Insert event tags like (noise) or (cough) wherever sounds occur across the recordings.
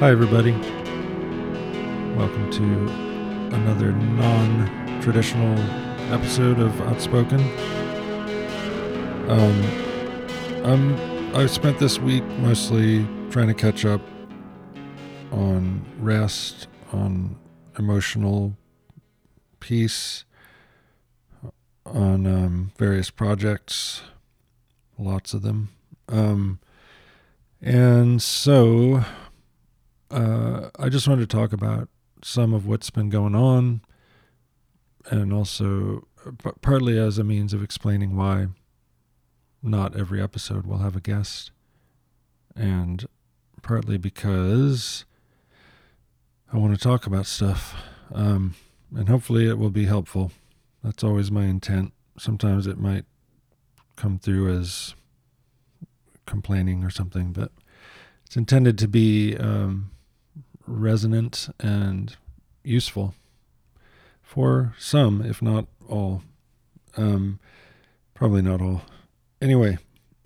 Hi, everybody. Welcome to another non traditional episode of Outspoken. Um, I'm, I spent this week mostly trying to catch up on rest, on emotional peace, on um, various projects, lots of them. Um, and so uh, I just wanted to talk about some of what's been going on and also p- partly as a means of explaining why not every episode will have a guest and partly because I want to talk about stuff um, and hopefully it will be helpful. That's always my intent. Sometimes it might come through as complaining or something, but it's intended to be um, resonant and useful for some, if not all. Um, probably not all. Anyway,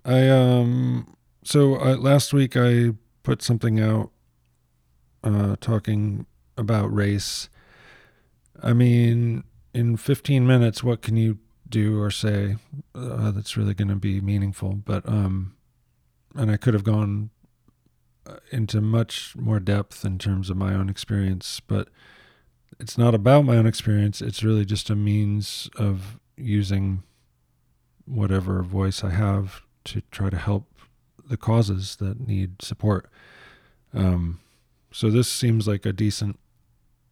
I um so uh, last week I put something out uh, talking about race. I mean, in 15 minutes, what can you do or say uh, that's really going to be meaningful? But um, and I could have gone into much more depth in terms of my own experience, but it's not about my own experience. It's really just a means of using whatever voice I have to try to help the causes that need support. Um, so this seems like a decent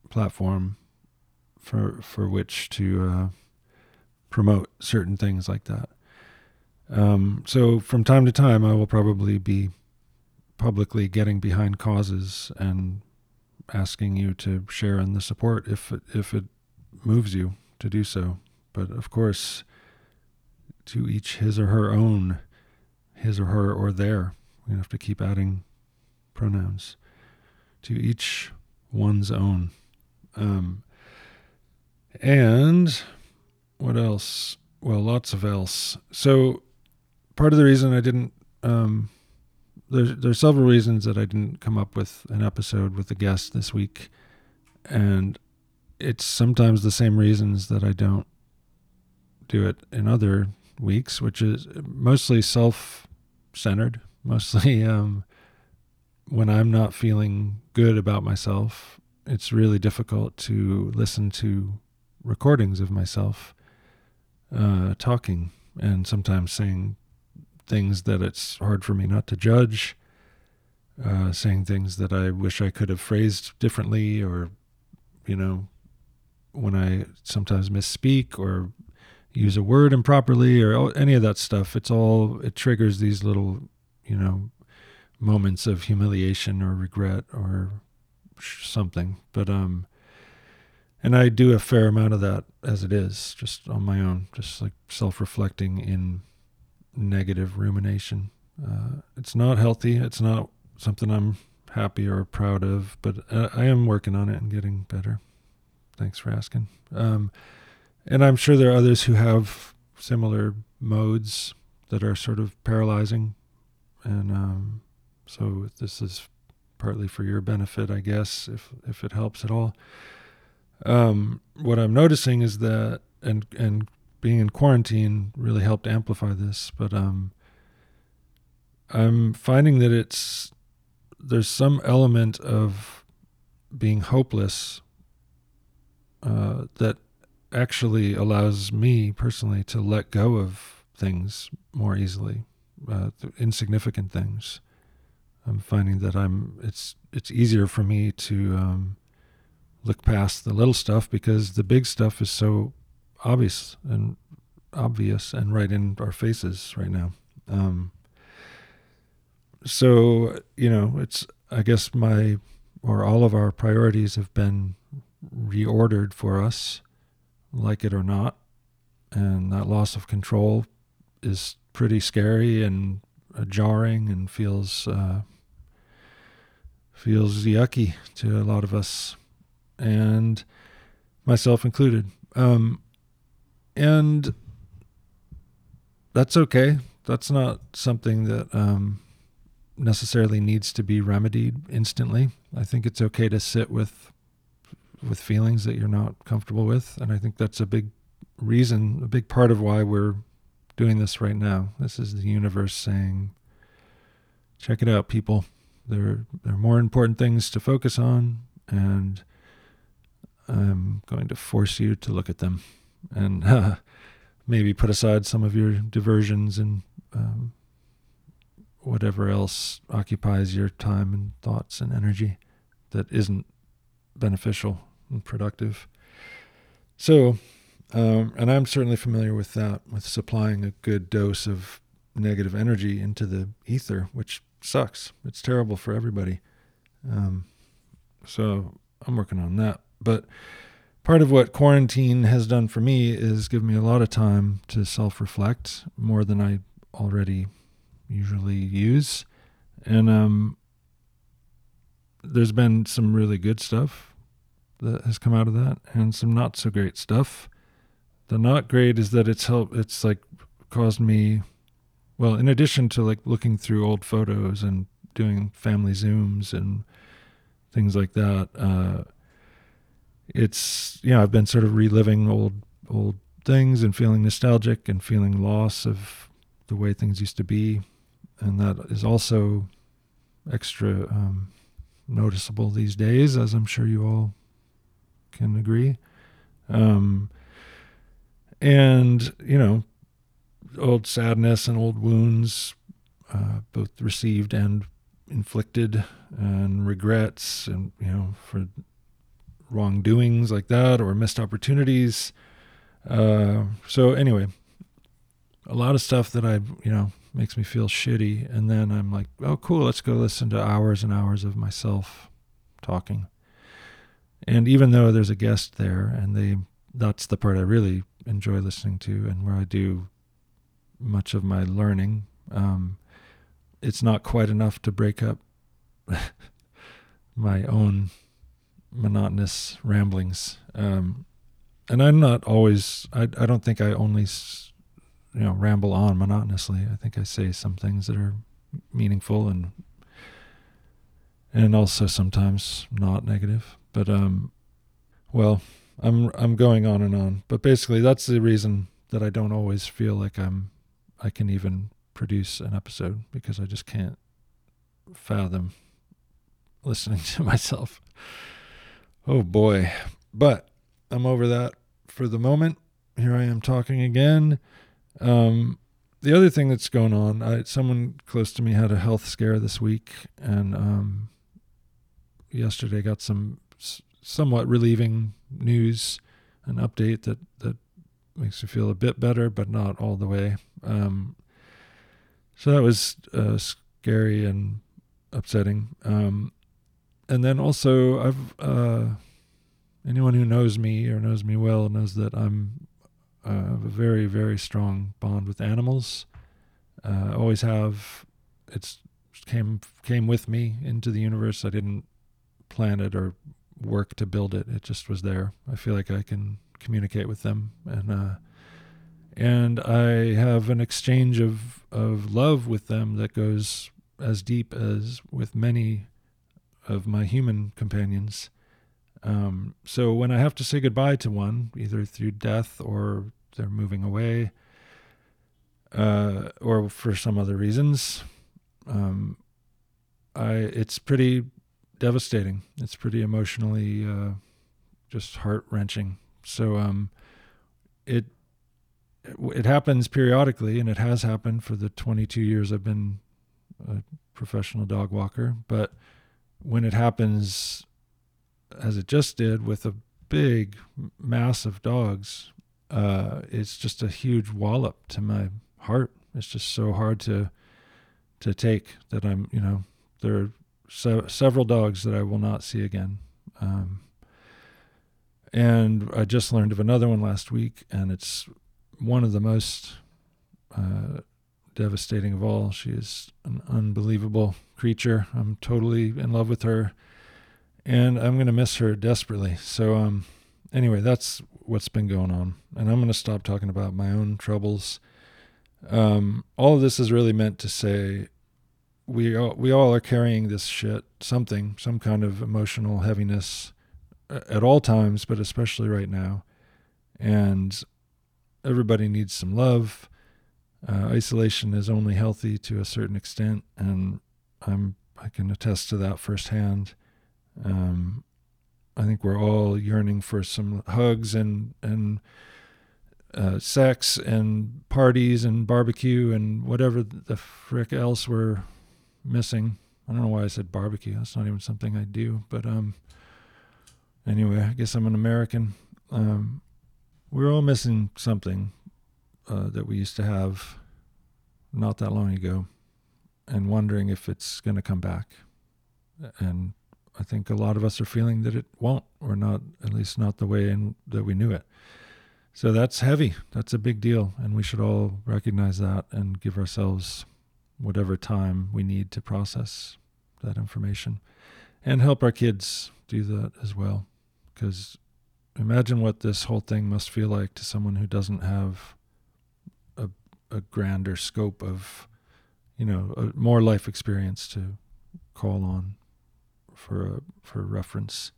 platform for for which to uh, promote certain things like that. Um, so from time to time, I will probably be publicly getting behind causes and asking you to share in the support if it, if it moves you to do so. But of course, to each his or her own, his or her or their. We have to keep adding pronouns. To each one's own. Um, and what else? Well, lots of else. So part of the reason I didn't um, there's there's several reasons that I didn't come up with an episode with a guest this week, and it's sometimes the same reasons that I don't do it in other weeks, which is mostly self-centered, mostly (laughs) um, when I'm not feeling good about myself. It's really difficult to listen to recordings of myself uh, talking and sometimes saying things that it's hard for me not to judge, uh, saying things that I wish I could have phrased differently, or, you know, when I sometimes misspeak or use a word improperly or any of that stuff, it's all, it triggers these little, you know, moments of humiliation or regret or something. But, um, and I do a fair amount of that as it is, just on my own, just like self reflecting in negative rumination. Uh, it's not healthy. It's not something I'm happy or proud of, but uh, I am working on it and getting better. Thanks for asking. Um, and I'm sure there are others who have similar modes that are sort of paralyzing. And um, so this is partly for your benefit, I guess, if if it helps at all. Um, what I'm noticing is that, and and being in quarantine really helped amplify this. But um, I'm finding that it's there's some element of being hopeless uh, that actually allows me personally to let go of things more easily, uh, insignificant things. I'm finding that I'm it's it's easier for me to um, look past the little stuff because the big stuff is so obvious and obvious and right in our faces right now. Um, so you know, it's I guess my or all of our priorities have been reordered for us, like it or not, and that loss of control is pretty scary and jarring and feels uh, feels yucky to a lot of us, and myself included. Um, and that's okay. That's not something that um, necessarily needs to be remedied instantly. I think it's okay to sit with with feelings that you're not comfortable with, and I think that's a big reason, a big part of why we're doing this right now. This is the universe saying, "Check it out, people. There there are more important things to focus on, and I'm going to force you to look at them, and (laughs) uh, maybe put aside some of your diversions and." Um, whatever else occupies your time and thoughts and energy that isn't beneficial and productive. So, um, and I'm certainly familiar with that, with supplying a good dose of negative energy into the ether, which sucks. It's terrible for everybody. Um, so I'm working on that. But part of what quarantine has done for me is give me a lot of time to self reflect more than I already usually use. And um, there's been some really good stuff that has come out of that, and some not so great stuff. The not great is that it's helped. It's like caused me, well, in addition to like looking through old photos and doing family zooms and things like that. Uh, it's you know I've been sort of reliving old old things and feeling nostalgic and feeling loss of the way things used to be and that is also extra um, noticeable these days, as I'm sure you all can agree. Um, and you know, old sadness and old wounds, uh, both received and inflicted, and regrets, and you know, for wrongdoings like that or missed opportunities. Uh, so anyway, a lot of stuff that I, you know, makes me feel shitty. And then I'm like, oh, cool, let's go listen to hours and hours of myself talking. And even though there's a guest there, and they, that's the part I really enjoy listening to and where I do much of my learning, um, it's not quite enough to break up (laughs) my own monotonous ramblings. Um, and I'm not always, I, I don't think I only you know ramble on monotonously. I think I say some things that are meaningful and and also sometimes not negative. But um, well, I'm I'm going on and on. But basically, that's the reason that I don't always feel like I'm I can even produce an episode because I just can't fathom listening (laughs) to myself. Oh boy. But I'm over that for the moment. Here I am talking again. Um, the other thing that's going on, I, someone close to me had a health scare this week, and um, yesterday got some somewhat relieving news, an update that that makes me feel a bit better, but not all the way. Um, so that was uh, scary and upsetting. Um, and then also, I've uh, anyone who knows me or knows me well knows that I'm uh, a very very strong bond with animals. Uh, always have. It's came came with me into the universe. I didn't plan it or work to build it. It just was there. I feel like I can communicate with them and uh, and I have an exchange of of love with them that goes as deep as with many of my human companions. Um, so when I have to say goodbye to one, either through death or they're moving away, uh, or for some other reasons, um, I it's pretty devastating. It's pretty emotionally uh, just heart wrenching. So um, it it happens periodically, and it has happened for the 22 years I've been a professional dog walker. But when it happens as it just did with a big mass of dogs, uh, it's just a huge wallop to my heart. It's just so hard to to take that I'm, you know, there are se- several dogs that I will not see again. Um, and I just learned of another one last week, and it's one of the most uh, devastating of all. She is an unbelievable creature. I'm totally in love with her and I'm going to miss her desperately. So, um, anyway, that's what's been going on, and I'm going to stop talking about my own troubles. Um, all of this is really meant to say we all, we all are carrying this shit, something, some kind of emotional heaviness at all times, but especially right now. And everybody needs some love. Uh, isolation is only healthy to a certain extent, and I'm I can attest to that firsthand. Um, I think we're all yearning for some hugs and and uh, sex and parties and barbecue and whatever the frick else we're missing. I don't know why I said barbecue. That's not even something I do. But um, anyway, I guess I'm an American. Um, we're all missing something uh, that we used to have not that long ago, and wondering if it's going to come back. And I think a lot of us are feeling that it won't, or not, at least not the way in, that we knew it. So that's heavy. That's a big deal. And we should all recognize that and give ourselves whatever time we need to process that information and help our kids do that as well. Because imagine what this whole thing must feel like to someone who doesn't have a, grander scope of, you know, more life experience to call on for a, for reference.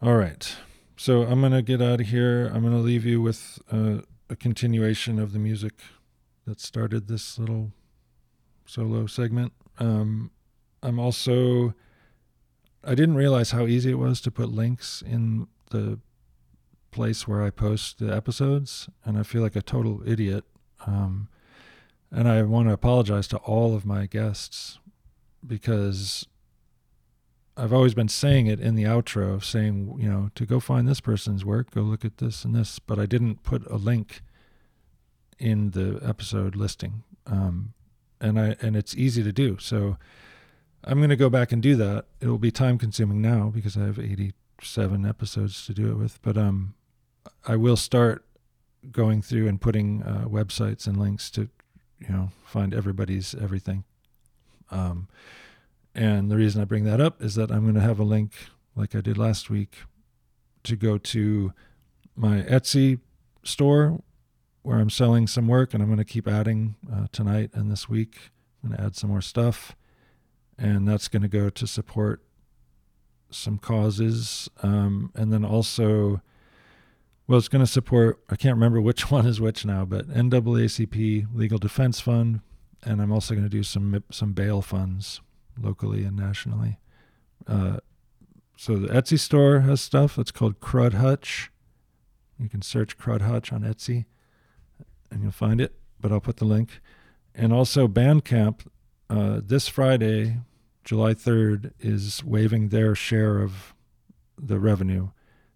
All right. So I'm to get out of here. I'm to leave you with a continuation of the music that started this little solo segment. Um, I'm also, I didn't realize how easy it was to put links in the place where I post the episodes, and I feel like a total idiot. Um, and I want to apologize to all of my guests because I've always been saying it in the outro, saying, you know, to go find this person's work, go look at this and this, but I didn't put a link in the episode listing. Um, and I and it's easy to do. So I'm going to go back and do that. It will be time consuming now because I have 87 episodes to do it with, but um I will start going through and putting uh, websites and links to you know find everybody's everything. Um and the reason I bring that up is that I'm going to have a link like I did last week to go to my Etsy store where I'm selling some work, and I'm going to keep adding uh, tonight and this week. I'm going to add some more stuff, and that's going to go to support some causes, um, and then also, well, it's going to support. I can't remember which (laughs) one is which now, but NAACP Legal Defense Fund, and I'm also going to do some some bail funds locally and nationally. Uh, so the Etsy store has stuff It's called Crud Hutch. You can search Crud Hutch on Etsy and you'll find it, but I'll put the link. And also, Bandcamp uh, this Friday, July 3rd, is waiving their share of the revenue.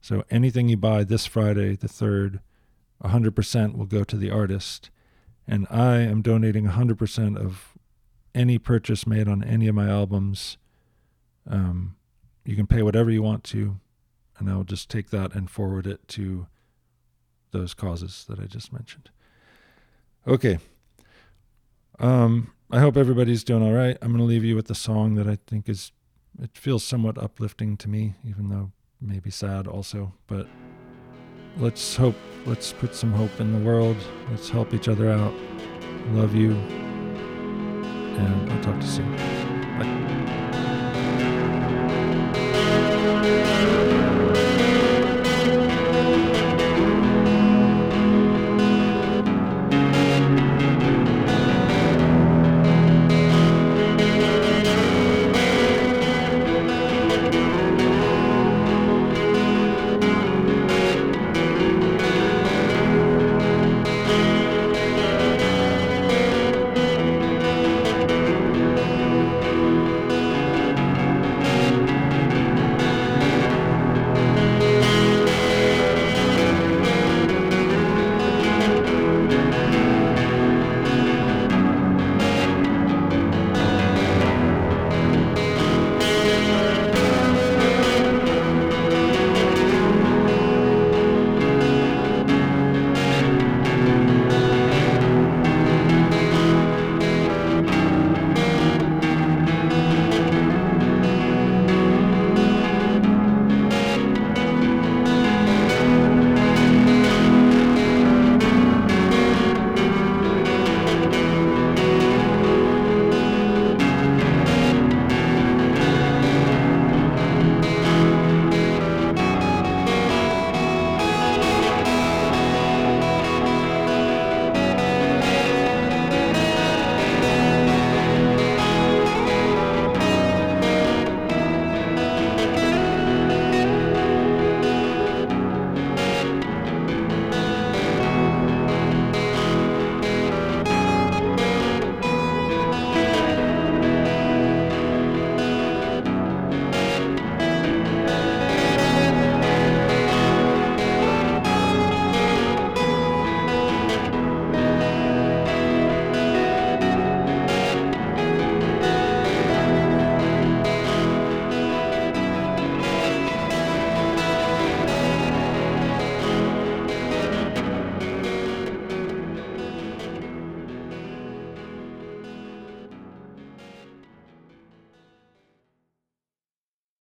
So anything you buy this Friday, the 3rd, 100% will go to the artist. And I am donating 100% of any purchase made on any of my albums. Um, you can pay whatever you want to, and I'll just take that and forward it to those causes that I just mentioned. Okay. Um, I hope everybody's doing all right. I'm going to leave you with a song that I think is, it feels somewhat uplifting to me, even though maybe sad also. But let's hope, let's put some hope in the world. Let's help each other out. Love you. And I'll talk to you soon. Bye.